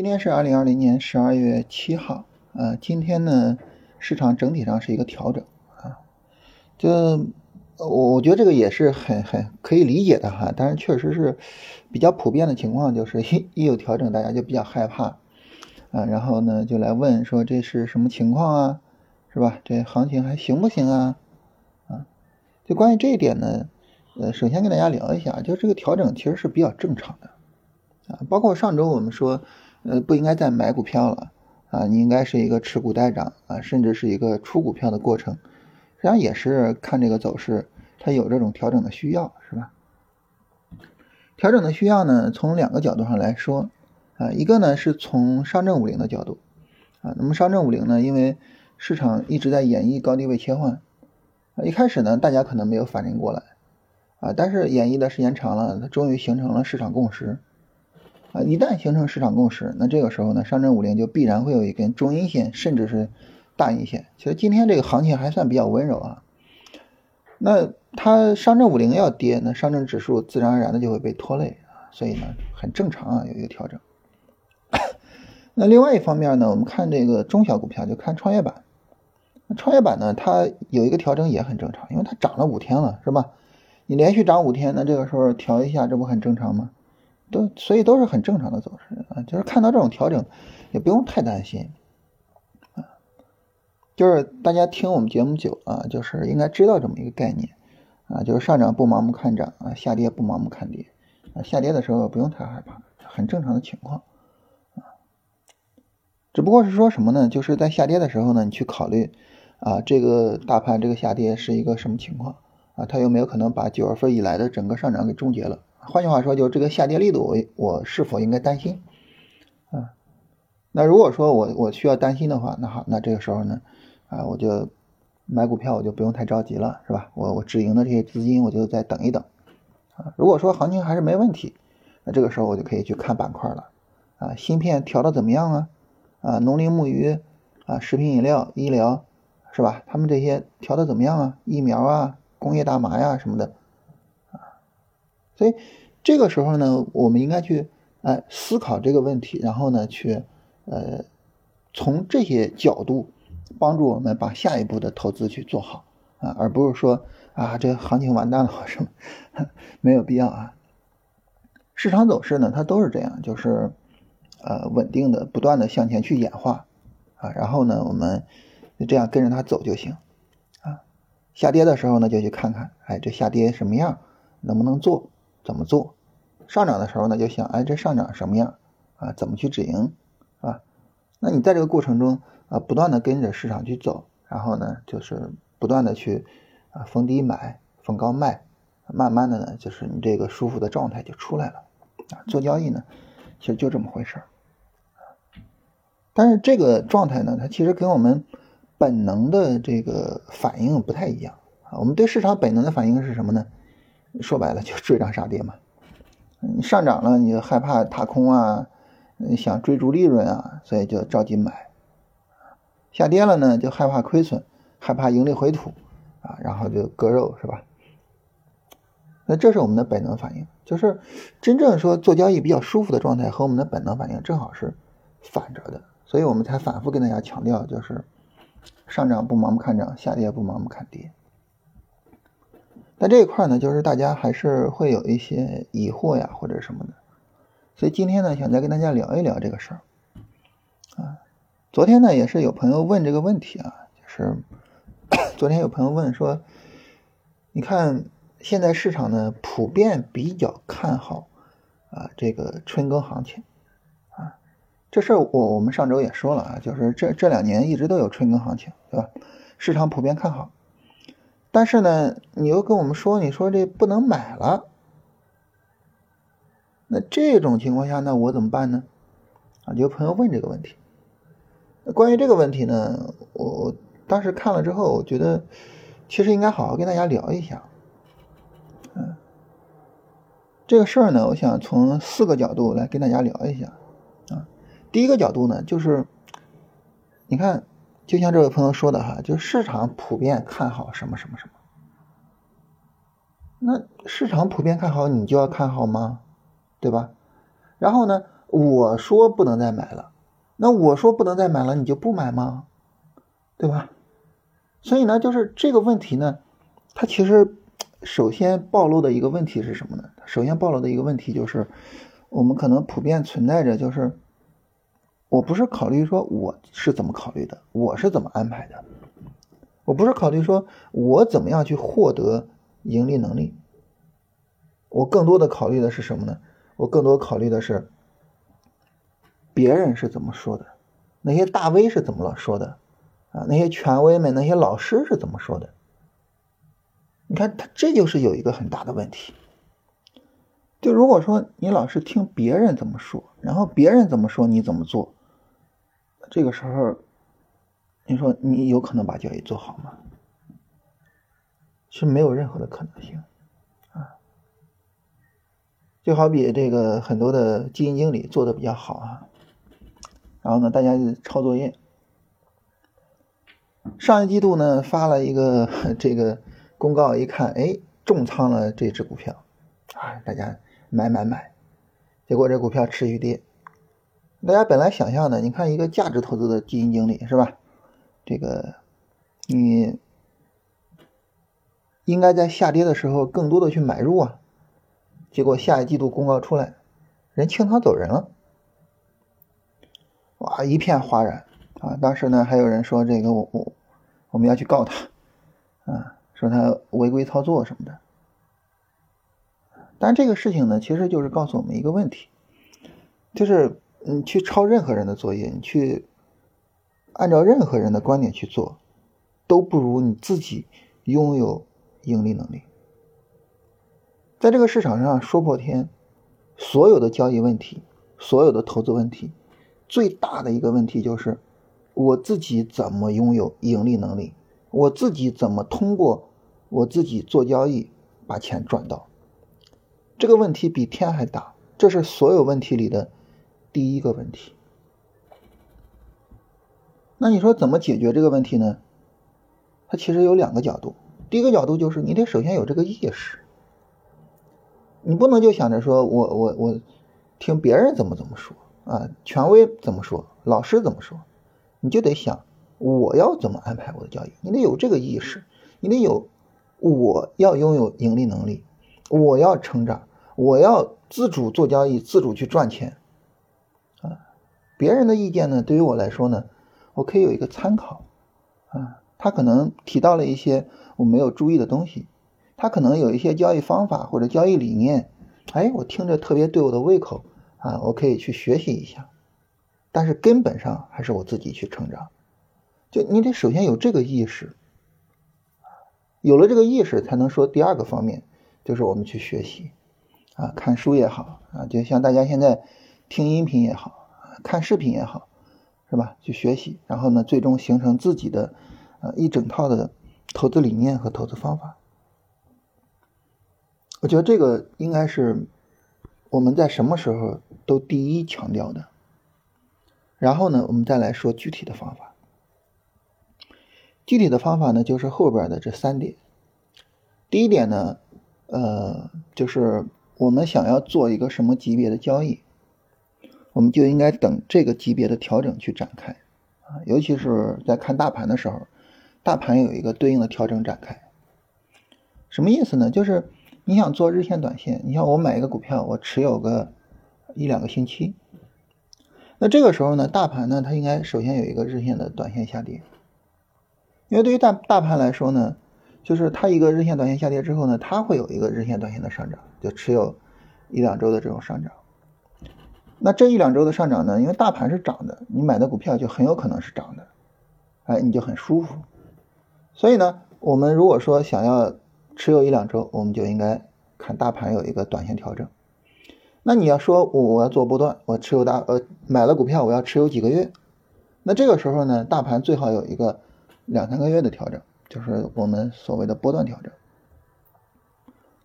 今天是二零二零年十二月七号，呃，今天呢，市场整体上是一个调整啊，就我觉得这个也是很很可以理解的哈，但是确实是比较普遍的情况，就是一 一有调整，大家就比较害怕啊，然后呢就来问说这是什么情况啊，是吧？这行情还行不行啊？啊，就关于这一点呢，呃，首先跟大家聊一下，就这个调整其实是比较正常的啊，包括上周我们说。呃，不应该再买股票了啊！你应该是一个持股待涨啊，甚至是一个出股票的过程，实际上也是看这个走势，它有这种调整的需要，是吧？调整的需要呢，从两个角度上来说啊，一个呢是从上证五零的角度啊，那么上证五零呢，因为市场一直在演绎高低位切换啊，一开始呢，大家可能没有反应过来啊，但是演绎的时间长了，它终于形成了市场共识。啊，一旦形成市场共识，那这个时候呢，上证五零就必然会有一根中阴线，甚至是大阴线。其实今天这个行情还算比较温柔啊。那它上证五零要跌，那上证指数自然而然的就会被拖累啊，所以呢，很正常啊，有一个调整。那另外一方面呢，我们看这个中小股票，就看创业板。那创业板呢，它有一个调整也很正常，因为它涨了五天了，是吧？你连续涨五天，那这个时候调一下，这不很正常吗？都所以都是很正常的走势啊，就是看到这种调整，也不用太担心啊。就是大家听我们节目久啊，就是应该知道这么一个概念啊，就是上涨不盲目看涨啊，下跌不盲目看跌啊。下跌的时候不用太害怕，很正常的情况啊。只不过是说什么呢？就是在下跌的时候呢，你去考虑啊，这个大盘这个下跌是一个什么情况啊？它有没有可能把九月份以来的整个上涨给终结了？换句话说，就这个下跌力度，我我是否应该担心？啊，那如果说我我需要担心的话，那好，那这个时候呢，啊，我就买股票，我就不用太着急了，是吧？我我止盈的这些资金，我就再等一等。啊，如果说行情还是没问题，那这个时候我就可以去看板块了。啊，芯片调的怎么样啊？啊，农林牧渔啊，食品饮料、医疗，是吧？他们这些调的怎么样啊？疫苗啊，工业大麻呀什么的。所以这个时候呢，我们应该去哎思考这个问题，然后呢去呃从这些角度帮助我们把下一步的投资去做好啊，而不是说啊这行情完蛋了什么，没有必要啊。市场走势呢，它都是这样，就是呃稳定的不断的向前去演化啊，然后呢我们这样跟着它走就行啊。下跌的时候呢，就去看看哎这下跌什么样，能不能做。怎么做？上涨的时候呢，就想，哎，这上涨什么样啊？怎么去止盈啊？那你在这个过程中啊，不断的跟着市场去走，然后呢，就是不断的去啊逢低买，逢高卖，慢慢的呢，就是你这个舒服的状态就出来了啊。做交易呢，其实就这么回事儿但是这个状态呢，它其实跟我们本能的这个反应不太一样啊。我们对市场本能的反应是什么呢？说白了 就追涨杀跌嘛，你上涨了你就害怕踏空啊，想追逐利润啊，所以就着急买；下跌了呢就害怕亏损，害怕盈利回吐啊，然后就割肉是吧？那这是我们的本能反应，就是真正说做交易比较舒服的状态和我们的本能反应正好是反着的，所以我们才反复跟大家强调，就是上涨不盲目看涨，下跌不盲目看跌。那这一块呢，就是大家还是会有一些疑惑呀，或者什么的，所以今天呢，想再跟大家聊一聊这个事儿啊。昨天呢，也是有朋友问这个问题啊，就是 昨天有朋友问说，你看现在市场呢普遍比较看好啊这个春耕行情啊，这事儿我我们上周也说了啊，就是这这两年一直都有春耕行情，对吧？市场普遍看好。但是呢，你又跟我们说，你说这不能买了，那这种情况下，那我怎么办呢？啊，有朋友问这个问题。关于这个问题呢，我当时看了之后，我觉得其实应该好好跟大家聊一下。嗯，这个事儿呢，我想从四个角度来跟大家聊一下。啊，第一个角度呢，就是你看。就像这位朋友说的哈，就市场普遍看好什么什么什么，那市场普遍看好，你就要看好吗？对吧？然后呢，我说不能再买了，那我说不能再买了，你就不买吗？对吧？所以呢，就是这个问题呢，它其实首先暴露的一个问题是什么呢？首先暴露的一个问题就是，我们可能普遍存在着，就是我不是考虑说我是怎么考虑的，我是怎么安排的，我不是考虑说我怎么样去获得盈利能力，我更多的考虑的是什么呢？我更多考虑的是别人是怎么说的，那些大 V 是怎么了说的。啊，那些权威们、那些老师是怎么说的？你看，他这就是有一个很大的问题。就如果说你老是听别人怎么说，然后别人怎么说你怎么做，这个时候，你说你有可能把交易做好吗？是没有任何的可能性啊。就好比这个很多的基金经理做的比较好啊，然后呢，大家抄作业。上一季度呢发了一个这个公告，一看，哎，重仓了这只股票，啊，大家买买买，结果这股票持续跌。大家本来想象的，你看一个价值投资的基金经理是吧？这个你应该在下跌的时候更多的去买入啊，结果下一季度公告出来，人清仓走人了，哇，一片哗然。啊，当时呢还有人说这个我我我们要去告他，啊，说他违规操作什么的。但这个事情呢，其实就是告诉我们一个问题，就是你去抄任何人的作业，你去按照任何人的观点去做，都不如你自己拥有盈利能力。在这个市场上说破天，所有的交易问题，所有的投资问题，最大的一个问题就是。我自己怎么拥有盈利能力？我自己怎么通过我自己做交易把钱赚到？这个问题比天还大，这是所有问题里的第一个问题。那你说怎么解决这个问题呢？它其实有两个角度。第一个角度就是你得首先有这个意识，你不能就想着说我我我听别人怎么怎么说啊，权威怎么说，老师怎么说。你就得想，我要怎么安排我的交易？你得有这个意识，你得有，我要拥有盈利能力，我要成长，我要自主做交易，自主去赚钱。别人的意见呢，对于我来说呢，我可以有一个参考。啊，他可能提到了一些我没有注意的东西，他可能有一些交易方法或者交易理念，哎，我听着特别对我的胃口，啊，我可以去学习一下。但是根本上还是我自己去成长，就你得首先有这个意识，有了这个意识，才能说第二个方面，就是我们去学习，啊，看书也好，啊，就像大家现在听音频也好，看视频也好，是吧？去学习，然后呢，最终形成自己的，呃，一整套的投资理念和投资方法。我觉得这个应该是我们在什么时候都第一强调的。然后呢，我们再来说具体的方法。具体的方法呢，就是后边的这三点。第一点呢，呃，就是我们想要做一个什么级别的交易，我们就应该等这个级别的调整去展开啊。尤其是在看大盘的时候，大盘有一个对应的调整展开。什么意思呢？就是你想做日线、短线，你像我买一个股票，我持有个一两个星期。那这个时候呢，大盘呢，它应该首先有一个日线的短线下跌，因为对于大大盘来说呢，就是它一个日线短线下跌之后呢，它会有一个日线短线的上涨，就持有一两周的这种上涨。那这一两周的上涨呢，因为大盘是涨的，你买的股票就很有可能是涨的，哎，你就很舒服。所以呢，我们如果说想要持有一两周，我们就应该看大盘有一个短线调整。那你要说我我要做波段，我持有大呃买了股票，我要持有几个月，那这个时候呢，大盘最好有一个两三个月的调整，就是我们所谓的波段调整。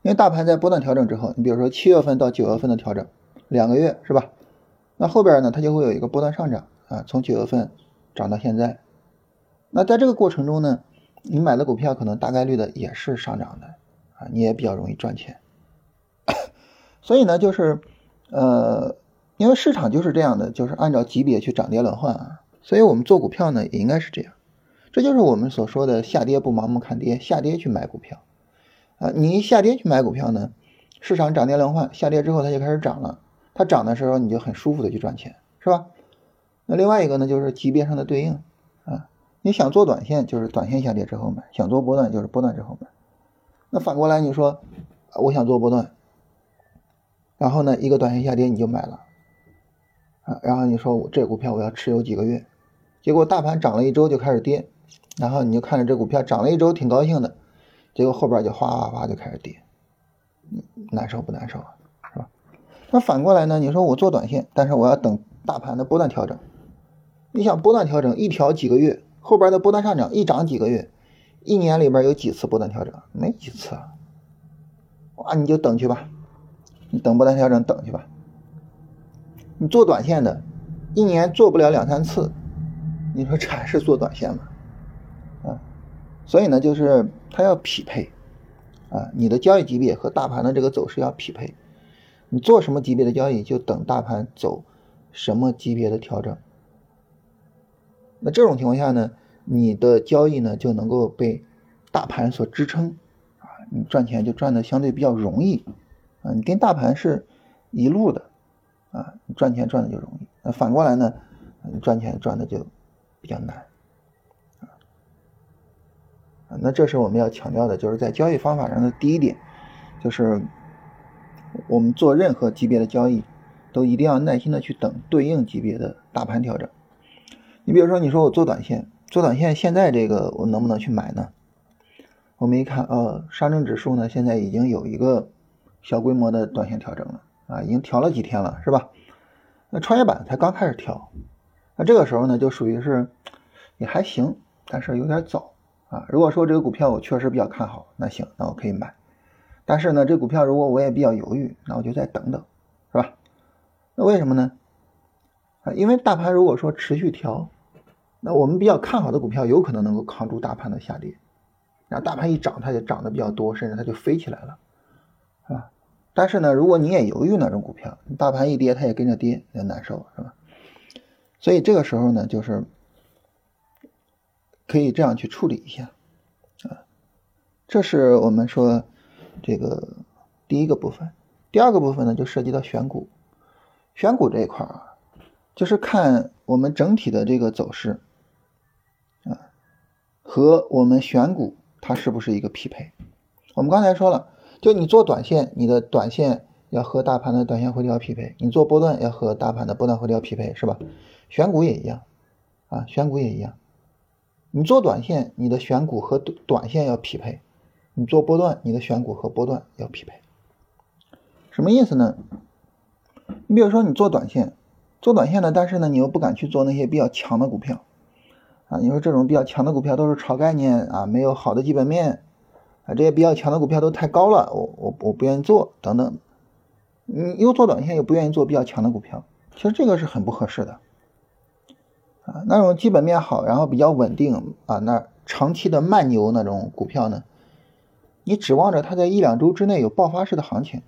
因为大盘在波段调整之后，你比如说七月份到九月份的调整，两个月是吧？那后边呢，它就会有一个波段上涨啊，从九月份涨到现在。那在这个过程中呢，你买的股票可能大概率的也是上涨的啊，你也比较容易赚钱。所以呢，就是，呃，因为市场就是这样的，就是按照级别去涨跌轮换啊。所以我们做股票呢，也应该是这样。这就是我们所说的下跌不盲目看跌，下跌去买股票啊。你一下跌去买股票呢，市场涨跌轮换，下跌之后它就开始涨了，它涨的时候你就很舒服的去赚钱，是吧？那另外一个呢，就是级别上的对应啊。你想做短线，就是短线下跌之后买；想做波段，就是波段之后买。那反过来你说，我想做波段，然后呢，一个短线下跌你就买了啊，然后你说我这股票我要持有几个月，结果大盘涨了一周就开始跌。然后你就看着这股票涨了一周，挺高兴的，结果后边就哗哗哗就开始跌，难受不难受啊？那反过来呢？你说我做短线，但是我要等大盘的波段调整。你想波段调整一调几个月，后边的波段上涨一涨几个月，一年里边有几次波段调整？没几次啊！哇，你就等去吧，你等波段调整等去吧。你做短线的，一年做不了两三次，你说这还是做短线吗？啊，所以呢，就是它要匹配，啊，你的交易级别和大盘的这个走势要匹配。你做什么级别的交易，就等大盘走什么级别的调整。那这种情况下呢，你的交易呢就能够被大盘所支撑，啊，你赚钱就赚的相对比较容易，啊，你跟大盘是一路的，啊，你赚钱赚的就容易。那反过来呢，你赚钱赚的就比较难。啊那这是我们要强调的，就是在交易方法上的第一点，就是我们做任何级别的交易，都一定要耐心的去等对应级别的大盘调整。你比如说，你说我做短线，做短线现在这个我能不能去买呢？我们一看，呃，上证指数呢现在已经有一个小规模的短线调整了啊，已经调了几天了，是吧？那创业板才刚开始调，那这个时候呢就属于是也还行，但是有点早。啊，如果说这个股票我确实比较看好，那行，那我可以买。但是呢，这股票如果我也比较犹豫，那我就再等等，是吧？那为什么呢？啊，因为大盘如果说持续调，那我们比较看好的股票有可能能够扛住大盘的下跌。然后大盘一涨，它就涨得比较多，甚至它就飞起来了，是吧？但是呢，如果你也犹豫那种股票，大盘一跌，它也跟着跌，也难受，是吧？所以这个时候呢，就是。可以这样去处理一下，啊，这是我们说这个第一个部分。第二个部分呢，就涉及到选股。选股这一块啊，就是看我们整体的这个走势，啊，和我们选股它是不是一个匹配。我们刚才说了，就你做短线，你的短线要和大盘的短线回调匹配；你做波段要和大盘的波段回调匹配，是吧？选股也一样，啊，选股也一样。你做短线，你的选股和短线要匹配；你做波段，你的选股和波段要匹配。什么意思呢？你比如说你做短线，做短线呢，但是呢，你又不敢去做那些比较强的股票啊。你说这种比较强的股票都是炒概念啊，没有好的基本面啊，这些比较强的股票都太高了，我我我不愿意做等等。你又做短线又不愿意做比较强的股票，其实这个是很不合适的。啊，那种基本面好，然后比较稳定啊，那长期的慢牛那种股票呢，你指望着它在一两周之内有爆发式的行情，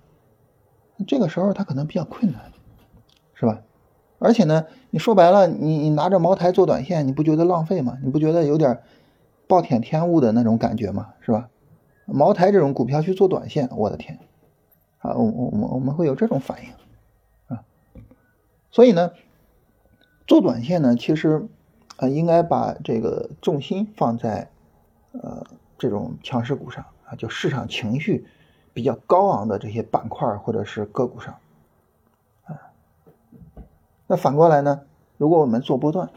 这个时候它可能比较困难，是吧？而且呢，你说白了，你你拿着茅台做短线，你不觉得浪费吗？你不觉得有点暴殄天物的那种感觉吗？是吧？茅台这种股票去做短线，我的天，啊，我我我我们会有这种反应啊，所以呢。做短线呢，其实，啊，应该把这个重心放在，呃，这种强势股上啊，就市场情绪比较高昂的这些板块或者是个股上，啊，那反过来呢，如果我们做波段，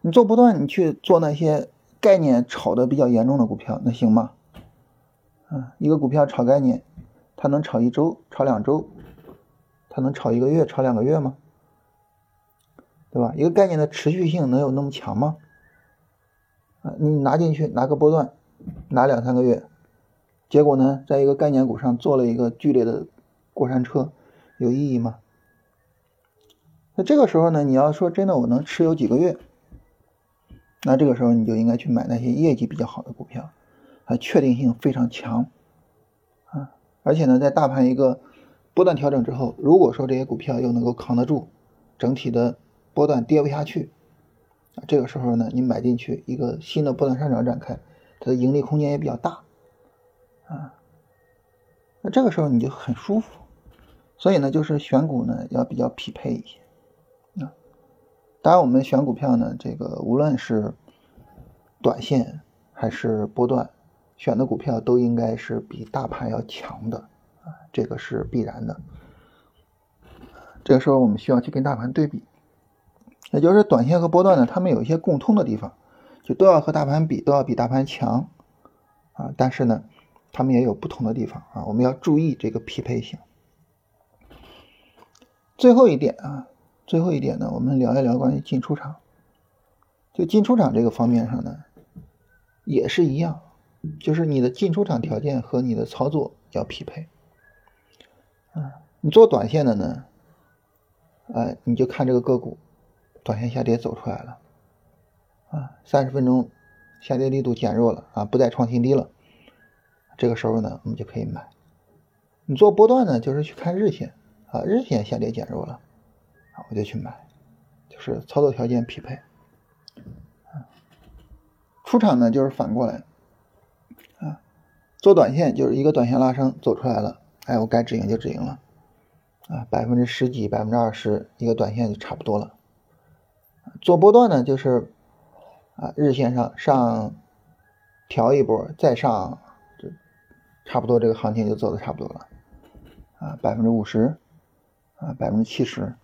你做波段，你去做那些概念炒的比较严重的股票，那行吗？啊，一个股票炒概念，它能炒一周、炒两周，它能炒一个月、炒两个月吗？对吧？一个概念的持续性能有那么强吗？啊，你拿进去拿个波段，拿两三个月，结果呢，在一个概念股上做了一个剧烈的过山车，有意义吗？那这个时候呢，你要说真的我能持有几个月，那这个时候你就应该去买那些业绩比较好的股票，啊，确定性非常强，啊，而且呢，在大盘一个波段调整之后，如果说这些股票又能够扛得住。整体的波段跌不下去啊，这个时候呢，你买进去一个新的波段上涨展开，它的盈利空间也比较大啊，那这个时候你就很舒服。所以呢，就是选股呢要比较匹配一些啊。当然，我们选股票呢，这个无论是短线还是波段，选的股票都应该是比大盘要强的啊，这个是必然的。这个时候我们需要去跟大盘对比，也就是短线和波段呢，它们有一些共通的地方，就都要和大盘比，都要比大盘强啊。但是呢，他们也有不同的地方啊，我们要注意这个匹配性。最后一点啊，最后一点呢，我们聊一聊关于进出场。就进出场这个方面上呢，也是一样，就是你的进出场条件和你的操作要匹配。啊，你做短线的呢，哎，你就看这个个股，短线下跌走出来了，啊，三十分钟下跌力度减弱了啊，不再创新低了，这个时候呢，我们就可以买。你做波段呢，就是去看日线。啊，日线下跌减弱了，啊，我就去买，就是操作条件匹配。出场呢就是反过来，啊，做短线就是一个短线拉升走出来了，哎，我该止盈就止盈了，啊，百分之十几、百分之二十一个短线就差不多了。做波段呢就是，啊，日线上上调一波再上，差不多这个行情就走的差不多了，啊，百分之五十。啊，百分之七十，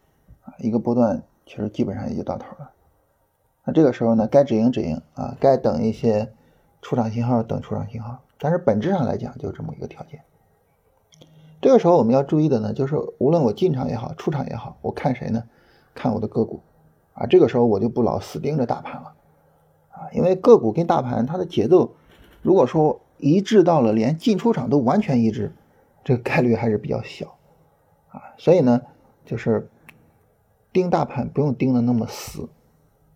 啊，一个波段其实基本上也就到头了。那这个时候呢，该止盈止盈啊，该等一些出场信号等出场信号。但是本质上来讲，就这么一个条件。这个时候我们要注意的呢，就是无论我进场也好，出场也好，我看谁呢？看我的个股啊。这个时候我就不老死盯着大盘了啊，因为个股跟大盘它的节奏，如果说一致到了连进出场都完全一致，这个概率还是比较小。啊，所以呢，就是盯大盘不用盯的那么死，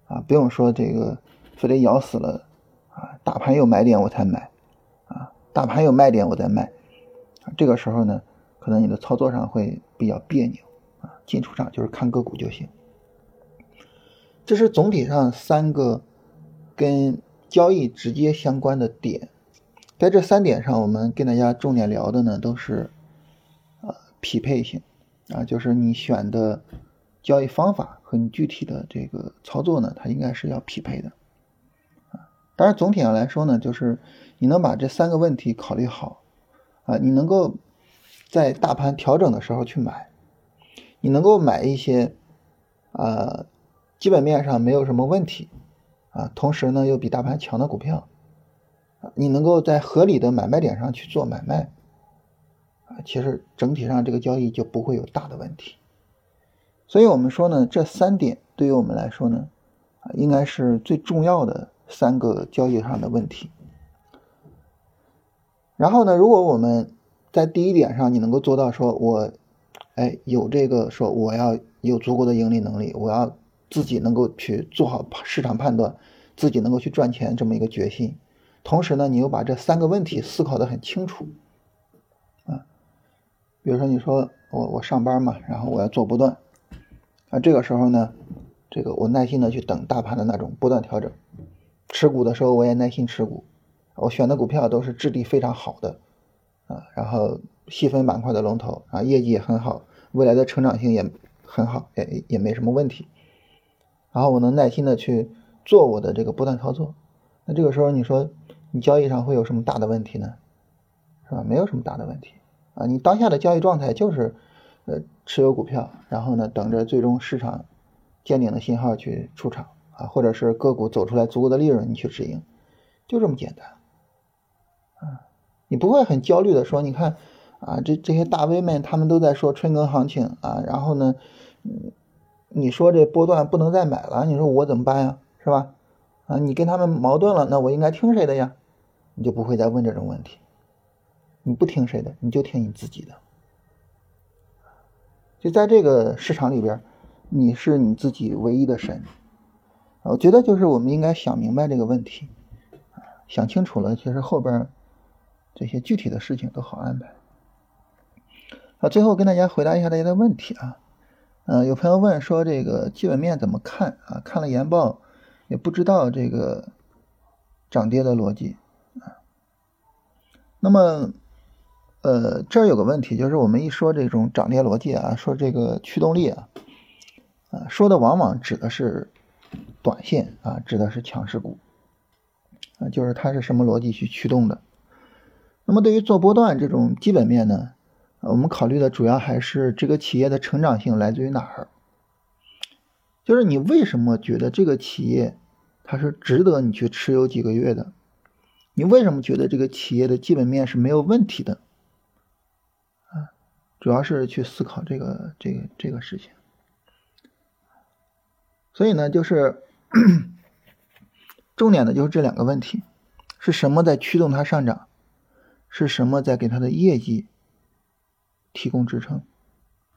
啊，不用说这个非得咬死了，啊，大盘有买点我才买，啊，大盘有卖点我再卖，啊，这个时候呢，可能你的操作上会比较别扭，啊，进出场就是看个股就行。这是总体上三个跟交易直接相关的点，在这三点上，我们跟大家重点聊的呢都是，呃，匹配性。啊，就是你选的交易方法和你具体的这个操作呢，它应该是要匹配的。啊，当然总体上来说呢，就是你能把这三个问题考虑好，啊，你能够在大盘调整的时候去买，你能够买一些啊基本面上没有什么问题，啊，同时呢又比大盘强的股票，你能够在合理的买卖点上去做买卖。啊，其实整体上这个交易就不会有大的问题，所以我们说呢，这三点对于我们来说呢，啊，应该是最重要的三个交易上的问题。然后呢，如果我们在第一点上你能够做到，说我，哎，有这个说我要有足够的盈利能力，我要自己能够去做好市场判断，自己能够去赚钱这么一个决心，同时呢，你又把这三个问题思考的很清楚。啊比如说，你说我我上班嘛，然后我要做波段，啊，这个时候呢，这个我耐心的去等大盘的那种波段调整，持股的时候我也耐心持股，我选的股票都是质地非常好的，啊，然后细分板块的龙头啊，业绩也很好，未来的成长性也很好，也也没什么问题，然后我能耐心的去做我的这个波段操作，那这个时候你说你交易上会有什么大的问题呢？是吧？没有什么大的问题。啊，你当下的交易状态就是，呃，持有股票，然后呢，等着最终市场见顶的信号去出场啊，或者是个股走出来足够的利润，你去止盈，就这么简单。啊，你不会很焦虑的说，你看啊，这这些大 V 们他们都在说春耕行情啊，然后呢，嗯，你说这波段不能再买了，你说我怎么办呀？是吧？啊，你跟他们矛盾了，那我应该听谁的呀？你就不会再问这种问题。你不听谁的，你就听你自己的。就在这个市场里边，你是你自己唯一的神。我觉得就是我们应该想明白这个问题，想清楚了，其实后边这些具体的事情都好安排。好，最后跟大家回答一下大家的问题啊。嗯，有朋友问说这个基本面怎么看啊？看了研报也不知道这个涨跌的逻辑啊。那么，呃，这儿有个问题，就是我们一说这种涨跌逻辑啊，说这个驱动力啊，啊，说的往往指的是短线啊，指的是强势股啊，就是它是什么逻辑去驱动的。那么对于做波段这种基本面呢？我们考虑的主要还是这个企业的成长性来自于哪儿？就是你为什么觉得这个企业它是值得你去持有几个月的？你为什么觉得这个企业的基本面是没有问题的？啊，主要是去思考这个这个这个事情。所以呢，就是 重点的就是这两个问题：是什么在驱动它上涨？是什么在给它的业绩？提供支撑，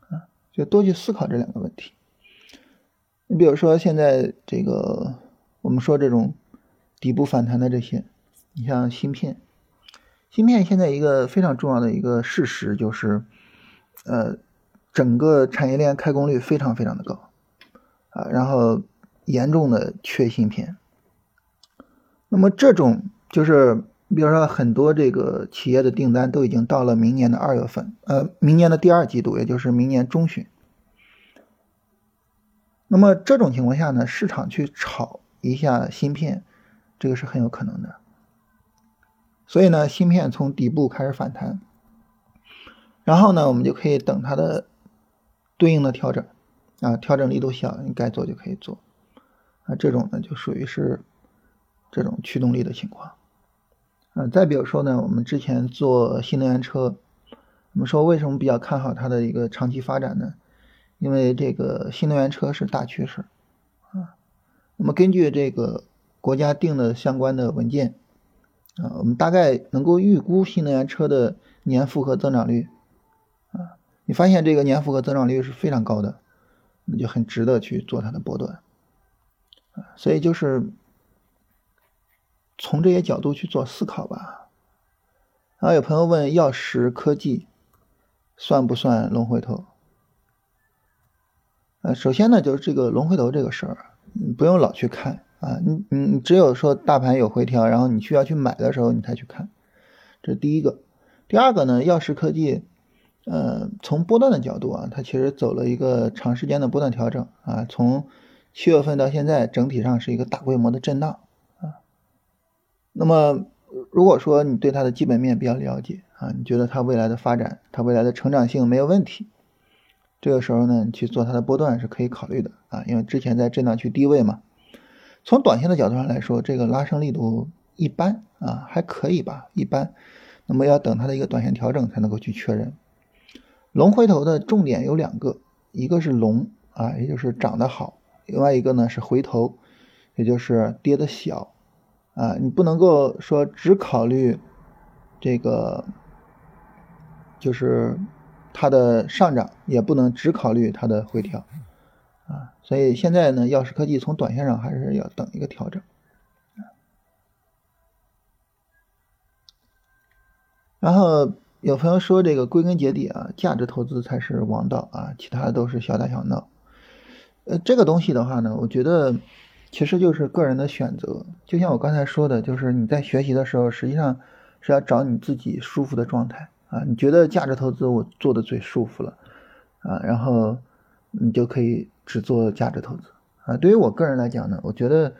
啊，就多去思考这两个问题。你比如说，现在这个我们说这种底部反弹的这些，你像芯片，芯片现在一个非常重要的一个事实就是，呃，整个产业链开工率非常非常的高，啊，然后严重的缺芯片。那么这种就是。比如说，很多这个企业的订单都已经到了明年的二月份，呃，明年的第二季度，也就是明年中旬。那么这种情况下呢，市场去炒一下芯片，这个是很有可能的。所以呢，芯片从底部开始反弹，然后呢，我们就可以等它的对应的调整，啊，调整力度小，你该做就可以做，啊，这种呢就属于是这种驱动力的情况。啊，再比如说呢，我们之前做新能源车，我们说为什么比较看好它的一个长期发展呢？因为这个新能源车是大趋势啊。那么根据这个国家定的相关的文件啊，我们大概能够预估新能源车的年复合增长率啊。你发现这个年复合增长率是非常高的，那就很值得去做它的波段啊。所以就是。从这些角度去做思考吧。然后有朋友问：药石科技算不算龙回头？呃，首先呢，就是这个龙回头这个事儿，你不用老去看啊。你你你只有说大盘有回调，然后你需要去买的时候，你才去看。这是第一个。第二个呢，药石科技，呃，从波段的角度啊，它其实走了一个长时间的波段调整啊。从七月份到现在，整体上是一个大规模的震荡啊。那么，如果说你对它的基本面比较了解啊，你觉得它未来的发展、它未来的成长性没有问题，这个时候呢，你去做它的波段是可以考虑的啊，因为之前在震荡区低位嘛。从短线的角度上来说，这个拉升力度一般啊，还可以吧，一般。那么要等它的一个短线调整才能够去确认。龙回头的重点有两个，一个是龙啊，也就是涨得好；另外一个呢是回头，也就是跌的小。啊，你不能够说只考虑这个，就是它的上涨，也不能只考虑它的回调，啊，所以现在呢，药石科技从短线上还是要等一个调整。然后有朋友说，这个归根结底啊，价值投资才是王道啊，其他都是小打小闹。呃，这个东西的话呢，我觉得。其实就是个人的选择，就像我刚才说的，就是你在学习的时候，实际上是要找你自己舒服的状态啊。你觉得价值投资我做的最舒服了啊，然后你就可以只做价值投资啊。对于我个人来讲呢，我觉得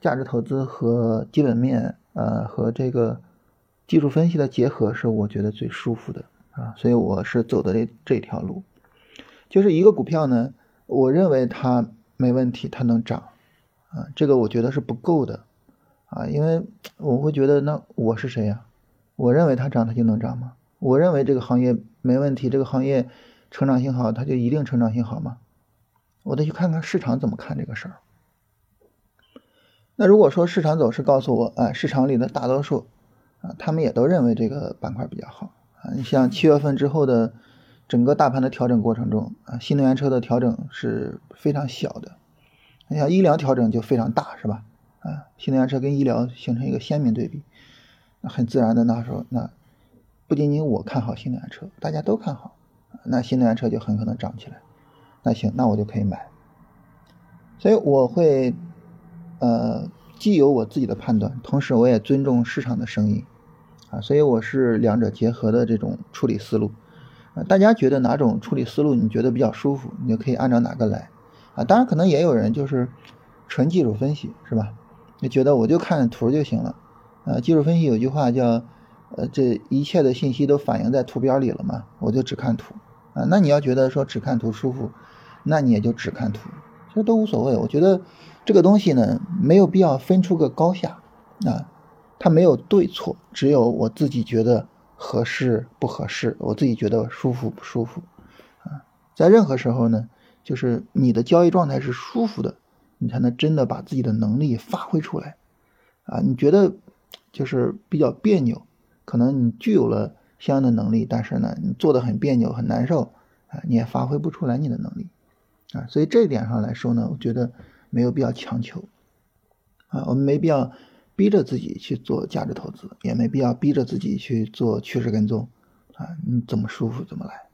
价值投资和基本面呃和这个技术分析的结合是我觉得最舒服的啊，所以我是走的这这条路，就是一个股票呢，我认为它没问题，它能涨。啊，这个我觉得是不够的，啊，因为我会觉得那我是谁呀？我认为它涨它就能涨吗？我认为这个行业没问题，这个行业成长性好，它就一定成长性好吗？我得去看看市场怎么看这个事儿。那如果说市场走势告诉我，啊，市场里的大多数啊，他们也都认为这个板块比较好啊。你像七月份之后的整个大盘的调整过程中啊，新能源车的调整是非常小的。你像医疗调整就非常大，是吧？啊，新能源车跟医疗形成一个鲜明对比，那很自然的那时候，那不仅仅我看好新能源车，大家都看好，那新能源车就很可能涨起来。那行，那我就可以买。所以我会，呃，既有我自己的判断，同时我也尊重市场的声音，啊，所以我是两者结合的这种处理思路。啊，大家觉得哪种处理思路你觉得比较舒服，你就可以按照哪个来。啊，当然可能也有人就是纯技术分析，是吧？就觉得我就看图就行了。呃，技术分析有句话叫，呃，这一切的信息都反映在图标里了嘛，我就只看图。啊，那你要觉得说只看图舒服，那你也就只看图。其实都无所谓，我觉得这个东西呢，没有必要分出个高下啊，它没有对错，只有我自己觉得合适不合适，我自己觉得舒服不舒服啊。在任何时候呢，就是你的交易状态是舒服的，你才能真的把自己的能力发挥出来啊。你觉得就是比较别扭，可能你具有了相应的能力，但是呢，你做的很别扭很难受啊，你也发挥不出来你的能力。啊，所以这一点上来说呢，我觉得没有必要强求，啊，我们没必要逼着自己去做价值投资，也没必要逼着自己去做趋势跟踪，啊，你怎么舒服怎么来。